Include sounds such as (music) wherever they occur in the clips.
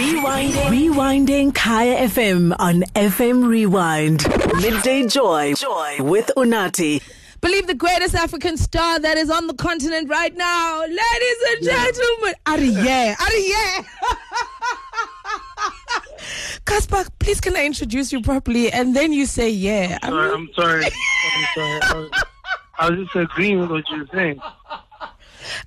Rewinding. Rewinding Kaya FM on FM Rewind. Midday Joy. Joy with Unathi. Believe the greatest African star that is on the continent right now. Ladies and gentlemen. Ariye. Ariye. Cassper, (laughs) please can I introduce you properly and then you say yeah. I Sorry, mean- I'm sorry. I'm sorry. I was, I was just agreeing with what you were saying.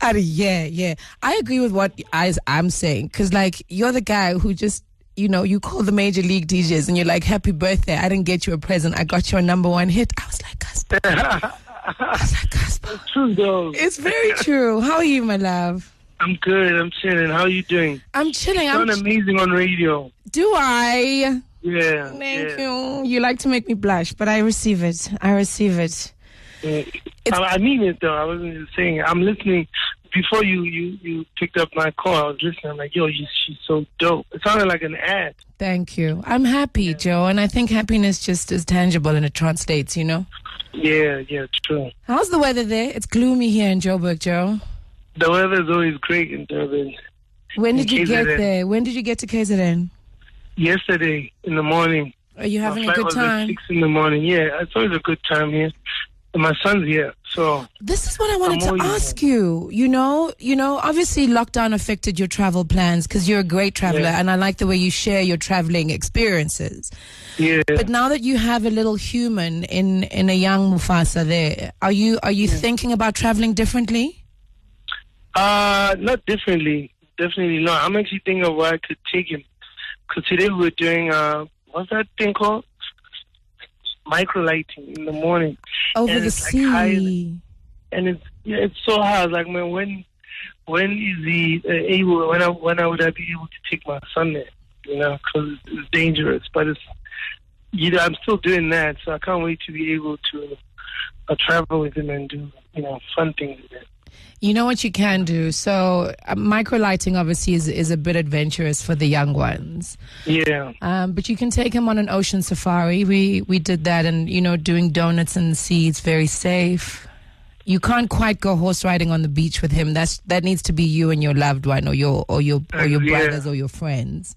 Ari, yeah, yeah. I agree with what I, I'm saying because, like, you're the guy who just, you know, you call the major league DJs and you're like, "Happy birthday! I didn't get you a present. I got you a number one hit." I was like, Cassper. (laughs) I was like, Cassper. True though. It's very true. How are you, my love? I'm good. I'm chilling. How are you doing? I'm chilling. You I'm. sound amazing on radio. Do I? Yeah. Thank yeah. you. You like to make me blush, but I receive it. I receive it. Yeah. I, I mean it though. I wasn't just saying. it. I'm listening. Before you, you, you picked up my call, I was listening. I'm like, yo, you, she's so dope. It sounded like an ad. Thank you. I'm happy, Joe, and I think happiness just is tangible and it translates. You know. Yeah, yeah, it's true. How's the weather there? It's gloomy here in Joburg, Joe. The weather's always great in Durban. When did you get there? When did you get to KZN? Yesterday in the morning, Are you having my a good was at time? six in the morning. Yeah, it's always a good time here. My son's here, so This is what I wanted I'm to ask you. You know, you know, obviously lockdown affected your travel plans because you're a great traveler, Yeah. and I like the way you share your traveling experiences. yeah. But now that you have a little human in in a young Mufasa, there, are you are you thinking about traveling differently? Uh, not differently. Definitely not. I'm actually thinking of where I could take him. Because today we were doing, uh, what's that thing called? Microlighting in the morning. Over And the like sea. high- And it's, yeah, it's so hard. Like, man, when, when is he uh, able, when I, when I would I be able to take my son there? You know, because it's dangerous. But it's, you know, I'm still doing that. So I can't wait to be able to uh, travel with him and do, you know, fun things. You know what you can do. So uh, microlighting obviously is is a bit adventurous for the young ones. Yeah. Um, but you can take him on an ocean safari. We we did that, and you know, doing donuts in the sea. It's very safe. You can't quite go horse riding on the beach with him. That's that needs to be you and your loved one, or your or your or your Uh, yeah. brothers or your friends.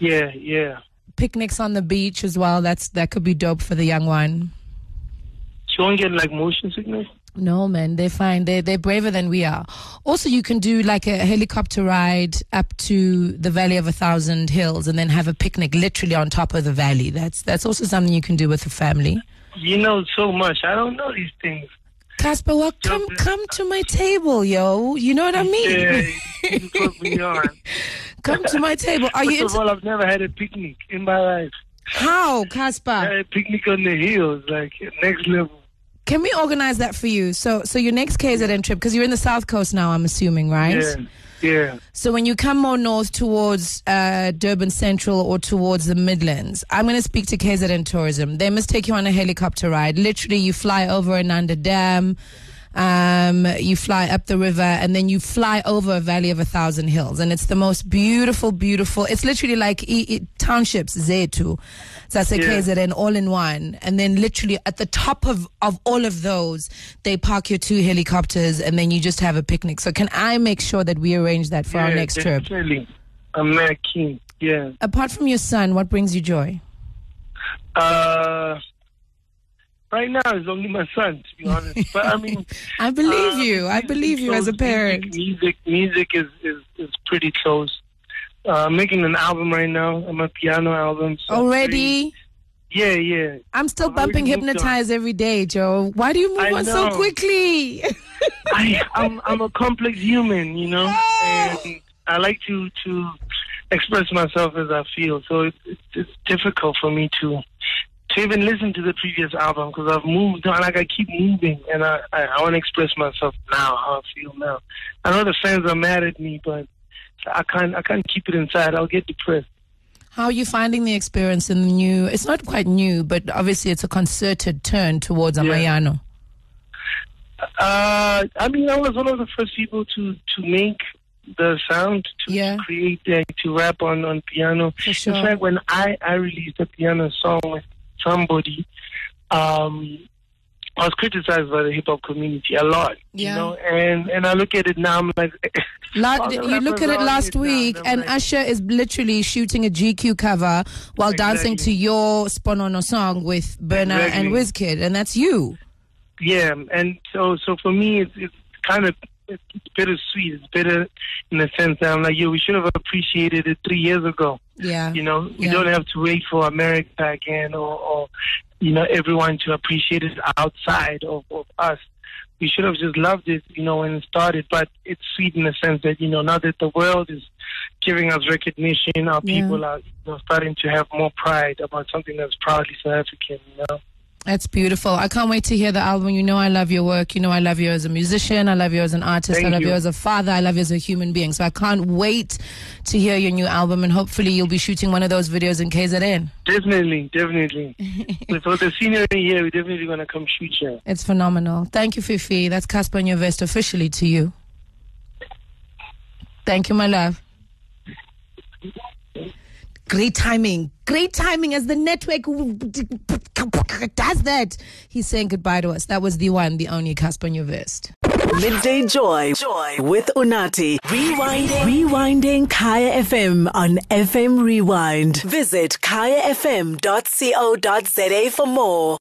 Yeah, yeah. Picnics on the beach as well. That's that could be dope for the young one. She won't get like motion sickness. No, man, they're fine. They're, they're braver than we are. Also, you can do like a helicopter ride up to the Valley of a Thousand Hills and then have a picnic literally on top of the valley. That's that's also something you can do with the family. You know so much. I don't know these things. Cassper, well, come come to my (laughs) table, yo. You know what I mean? Yeah, you put me (laughs) on. Come to my table. Are you First of all, I've never had a picnic in my life. how, Cassper? a picnic on the hills, like next level. Can we organize that for you? So, so your next KZN trip, because you're in the South Coast now, I'm assuming, right? Yeah, yeah. So when you come more north towards uh, Durban Central or towards the Midlands, I'm going to speak to KZN Tourism. They must take you on a helicopter ride. Literally, you fly over Inanda Dam, um, you fly up the river, and then you fly over a valley of a thousand hills, and it's the most beautiful, beautiful. It's literally like e- e- townships, Zetu, that's a Yeah. KZN all in one, and then literally at the top of of all of those, they park your two helicopters, and then you just have a picnic. So can I make sure that we arrange that for our yeah, next trip? definitely. I'm mad keen. Yeah. Apart from your son, what brings you joy? Uh, right now it's only my son, to be honest. But I mean, (laughs) I believe you. I believe you as a parent. Music, music, music is, is is pretty close. Uh, I'm making an album right now. I'm a piano album. so Already, Yeah, yeah. I'm still already bumping moved on. hypnotize every day, Joe. Why do you move I on so quickly? (laughs) I, I'm I'm a complex human, you know, and I like to to express myself as I feel. So it's it's, it's difficult for me to to even listen to the previous album because I've moved on. Like I keep moving, and I I, I want to express myself now, how I feel now. I know the fans are mad at me, but I can't I can't keep it inside. I'll get depressed. How are you finding the experience in the new? It's not quite new, but obviously it's a concerted turn towards Yeah. Amapiano. Uh, I mean, I was one of the first people to to make the sound to, Yeah. create uh, to rap on on piano. For sure. In fact, when I I released a piano song with somebody, um, I was criticized by the hip hop community a lot. Yeah. You know, and and I look at it now. I'm like, (laughs) La- you look at it last it week, I'm and like, Usher is literally shooting a GQ cover while dancing to Exactly. your Sponono song with Burner and Exactly. Wizkid, and that's you. Yeah, and so so for me, it's, it's kind of it's bittersweet. It's bitter in the sense that I'm like, yo, we should have appreciated it three years ago. Yeah. You know, we Yeah. don't have to wait for America again or, or you know everyone to appreciate it outside of, of us. We should have just loved it, you know, when it started. But it's sweet in the sense that you know now that the world is giving us recognition, our Yeah. people are you know, starting to have more pride about something that's proudly South African. You know. That's beautiful. I can't wait to hear the album. You know, I love your work. You know, I love you as a musician. I love you as an artist. Thank I love you. you. as a father. I love you as a human being. So I can't wait to hear your new album. And hopefully, you'll be shooting one of those videos in KZN. Definitely, definitely. (laughs) so for the senior year, we're definitely gonna come shoot you. It's phenomenal. Thank you, Fifi. That's Cassper Nyovest officially to you. Thank you, my love. Great timing. Great timing as the network does that. He's saying goodbye to us. That was the one, the only Cassper Nyovest. Midday Joy. Joy with Unathi. Rewinding. Rewinding Kaya FM on FM Rewind. Visit kayafm.co.za for more.